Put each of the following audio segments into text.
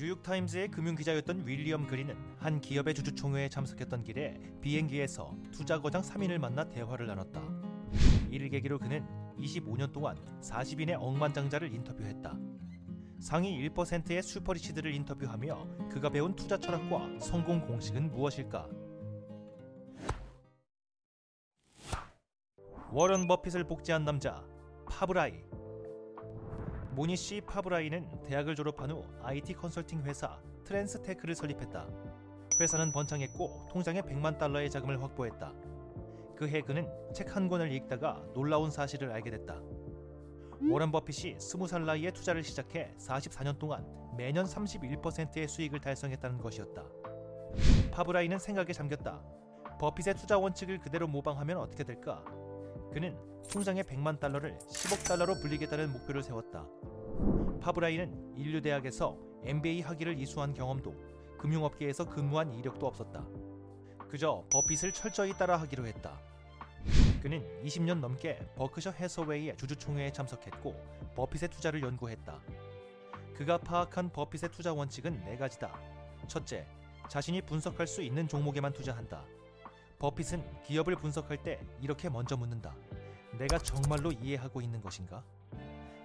뉴욕타임즈의 금융기자였던 윌리엄 그린은 한 기업의 주주총회에 참석했던 길에 비행기에서 투자 거장 3인을 만나 대화를 나눴다. 이를 계기로 그는 25년 동안 40인의 억만장자를 인터뷰했다. 상위 1%의 슈퍼리치들을 인터뷰하며 그가 배운 투자 철학과 성공 공식은 무엇일까? 워런 버핏을 복제한 남자 파브라이 모니시 파브라이는 대학을 졸업한 후 IT 컨설팅 회사 트랜스테크를 설립했다. 회사는 번창했고 통장에 100만 달러의 자금을 확보했다. 그 해 그는 책 한 권을 읽다가 놀라운 사실을 알게 됐다. 워런 버핏이 20살 나이에 투자를 시작해 44년 동안 매년 31%의 수익을 달성했다는 것이었다. 파브라이는 생각에 잠겼다. 버핏의 투자 원칙을 그대로 모방하면 어떻게 될까? 그는 통장에 100만 달러를 10억 달러로 불리겠다는 목표를 세웠다. 파브라이는 인류대학에서 MBA 학위를 이수한 경험도 금융업계에서 근무한 이력도 없었다. 그저 버핏을 철저히 따라 하기로 했다. 그는 20년 넘게 버크셔 해서웨이의 주주총회에 참석했고 버핏의 투자를 연구했다. 그가 파악한 버핏의 투자 원칙은 네 가지다. 첫째, 자신이 분석할 수 있는 종목에만 투자한다. 버핏은 기업을 분석할 때 이렇게 먼저 묻는다. 내가 정말로 이해하고 있는 것인가?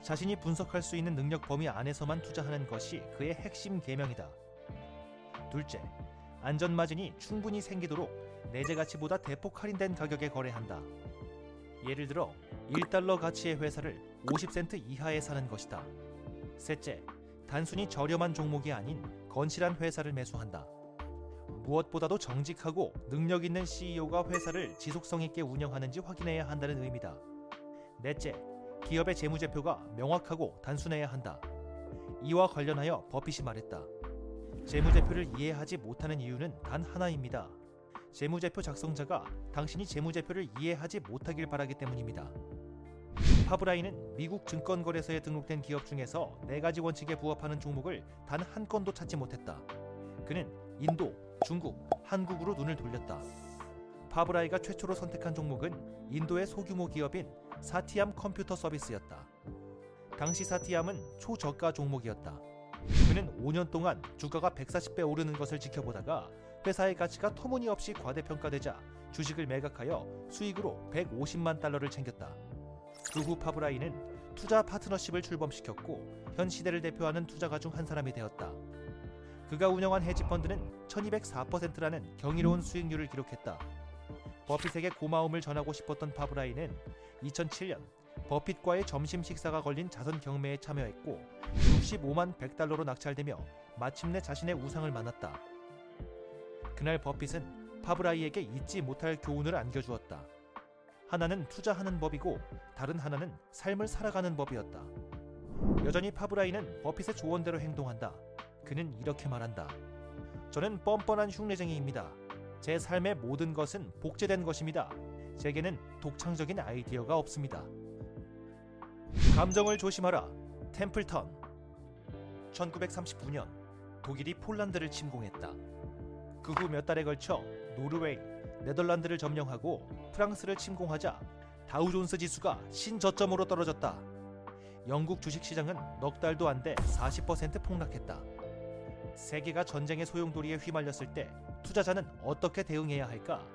자신이 분석할 수 있는 능력 범위 안에서만 투자하는 것이 그의 핵심 계명이다. 둘째, 안전 마진이 충분히 생기도록 내재 가치보다 대폭 할인된 가격에 거래한다. 예를 들어 1달러 가치의 회사를 50센트 이하에 사는 것이다. 셋째, 단순히 저렴한 종목이 아닌 건실한 회사를 매수한다. 무엇보다도 정직하고 능력 있는 CEO가 회사를 지속성 있게 운영하는지 확인해야 한다는 의미다. 넷째, 기업의 재무제표가 명확하고 단순해야 한다. 이와 관련하여 버핏이 말했다. 재무제표를 이해하지 못하는 이유는 단 하나입니다. 재무제표 작성자가 당신이 재무제표를 이해하지 못하길 바라기 때문입니다. 파브라이는 미국 증권거래소에 등록된 기업 중에서 네 가지 원칙에 부합하는 종목을 단 한 건도 찾지 못했다. 그는 인도, 중국, 한국으로 눈을 돌렸다. 파브라이가 최초로 선택한 종목은 인도의 소규모 기업인 사티암 컴퓨터 서비스였다. 당시 사티암은 초저가 종목이었다. 그는 5년 동안 주가가 140배 오르는 것을 지켜보다가 회사의 가치가 터무니없이 과대평가되자 주식을 매각하여 수익으로 150만 달러를 챙겼다. 그 후 파브라이는 투자 파트너십을 출범시켰고 현 시대를 대표하는 투자가 중 한 사람이 되었다. 그가 운영한 헤지펀드는 1204%라는 경이로운 수익률을 기록했다. 버핏에게 고마움을 전하고 싶었던 파브라이는 2007년 버핏과의 점심 식사가 걸린 자선 경매에 참여했고 65만 100달러로 낙찰되며 마침내 자신의 우상을 만났다. 그날 버핏은 파브라이에게 잊지 못할 교훈을 안겨주었다. 하나는 투자하는 법이고 다른 하나는 삶을 살아가는 법이었다. 여전히 파브라이는 버핏의 조언대로 행동한다. 그는 이렇게 말한다. 저는 뻔뻔한 흉내쟁이입니다. 제 삶의 모든 것은 복제된 것입니다. 제게는 독창적인 아이디어가 없습니다. 감정을 조심하라. 템플턴. 1939년 독일이 폴란드를 침공했다. 그 후 몇 달에 걸쳐 노르웨이, 네덜란드를 점령하고 프랑스를 침공하자 다우존스 지수가 신저점으로 떨어졌다. 영국 주식시장은 넉 달도 안 돼 40% 폭락했다. 세계가 전쟁의 소용돌이에 휘말렸을 때 투자자는 어떻게 대응해야 할까?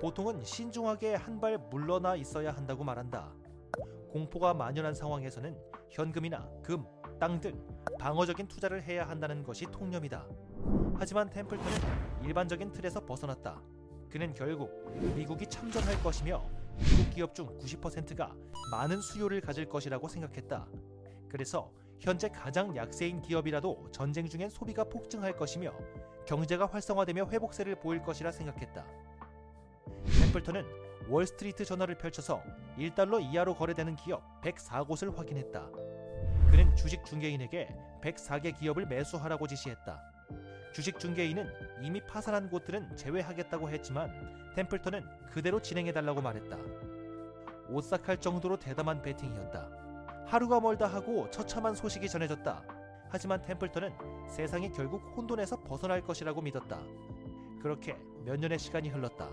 보통은 신중하게 한 발 물러나 있어야 한다고 말한다. 공포가 만연한 상황에서는 현금이나 금, 땅 등 방어적인 투자를 해야 한다는 것이 통념이다. 하지만 템플턴은 일반적인 틀에서 벗어났다. 그는 결국 미국이 참전할 것이며 미국 기업 중 90%가 많은 수요를 가질 것이라고 생각했다. 그래서 현재 가장 약세인 기업이라도 전쟁 중엔 소비가 폭증할 것이며 경제가 활성화되며 회복세를 보일 것이라 생각했다. 템플턴은 월스트리트 저널을 펼쳐서 1달러 이하로 거래되는 기업 104곳을 확인했다. 그는 주식 중개인에게 104개 기업을 매수하라고 지시했다. 주식 중개인은 이미 파산한 곳들은 제외하겠다고 했지만 템플턴은 그대로 진행해달라고 말했다. 오싹할 정도로 대담한 배팅이었다. 하루가 멀다 하고 처참한 소식이 전해졌다. 하지만 템플턴은 세상이 결국 혼돈에서 벗어날 것이라고 믿었다. 그렇게 몇 년의 시간이 흘렀다.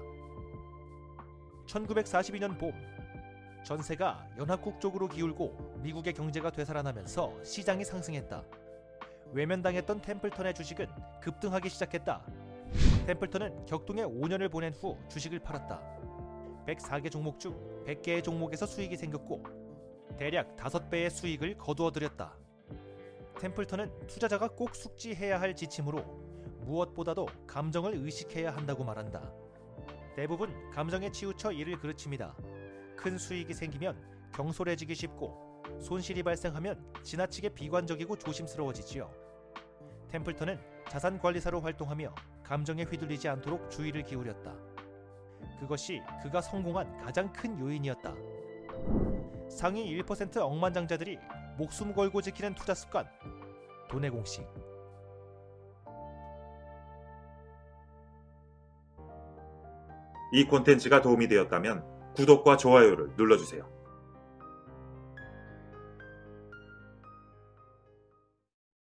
1942년 봄 전세가 연합국 쪽으로 기울고 미국의 경제가 되살아나면서 시장이 상승했다. 외면당했던 템플턴의 주식은 급등하기 시작했다. 템플턴은 격동에 5년을 보낸 후 주식을 팔았다. 104개 종목 중 100개의 종목에서 수익이 생겼고 대략 5배의 수익을 거두어들였다. 템플턴은 투자자가 꼭 숙지해야 할 지침으로 무엇보다도 감정을 의식해야 한다고 말한다. 대부분 감정에 치우쳐 일을 그르칩니다. 큰 수익이 생기면 경솔해지기 쉽고 손실이 발생하면 지나치게 비관적이고 조심스러워지지요. 템플턴은 자산 관리사로 활동하며 감정에 휘둘리지 않도록 주의를 기울였다. 그것이 그가 성공한 가장 큰 요인이었다. 상위 1% 억만장자들이 목숨 걸고 지키는 투자 습관 돈의 공식 이 콘텐츠가 도움이 되었다면 구독과 좋아요를 눌러주세요.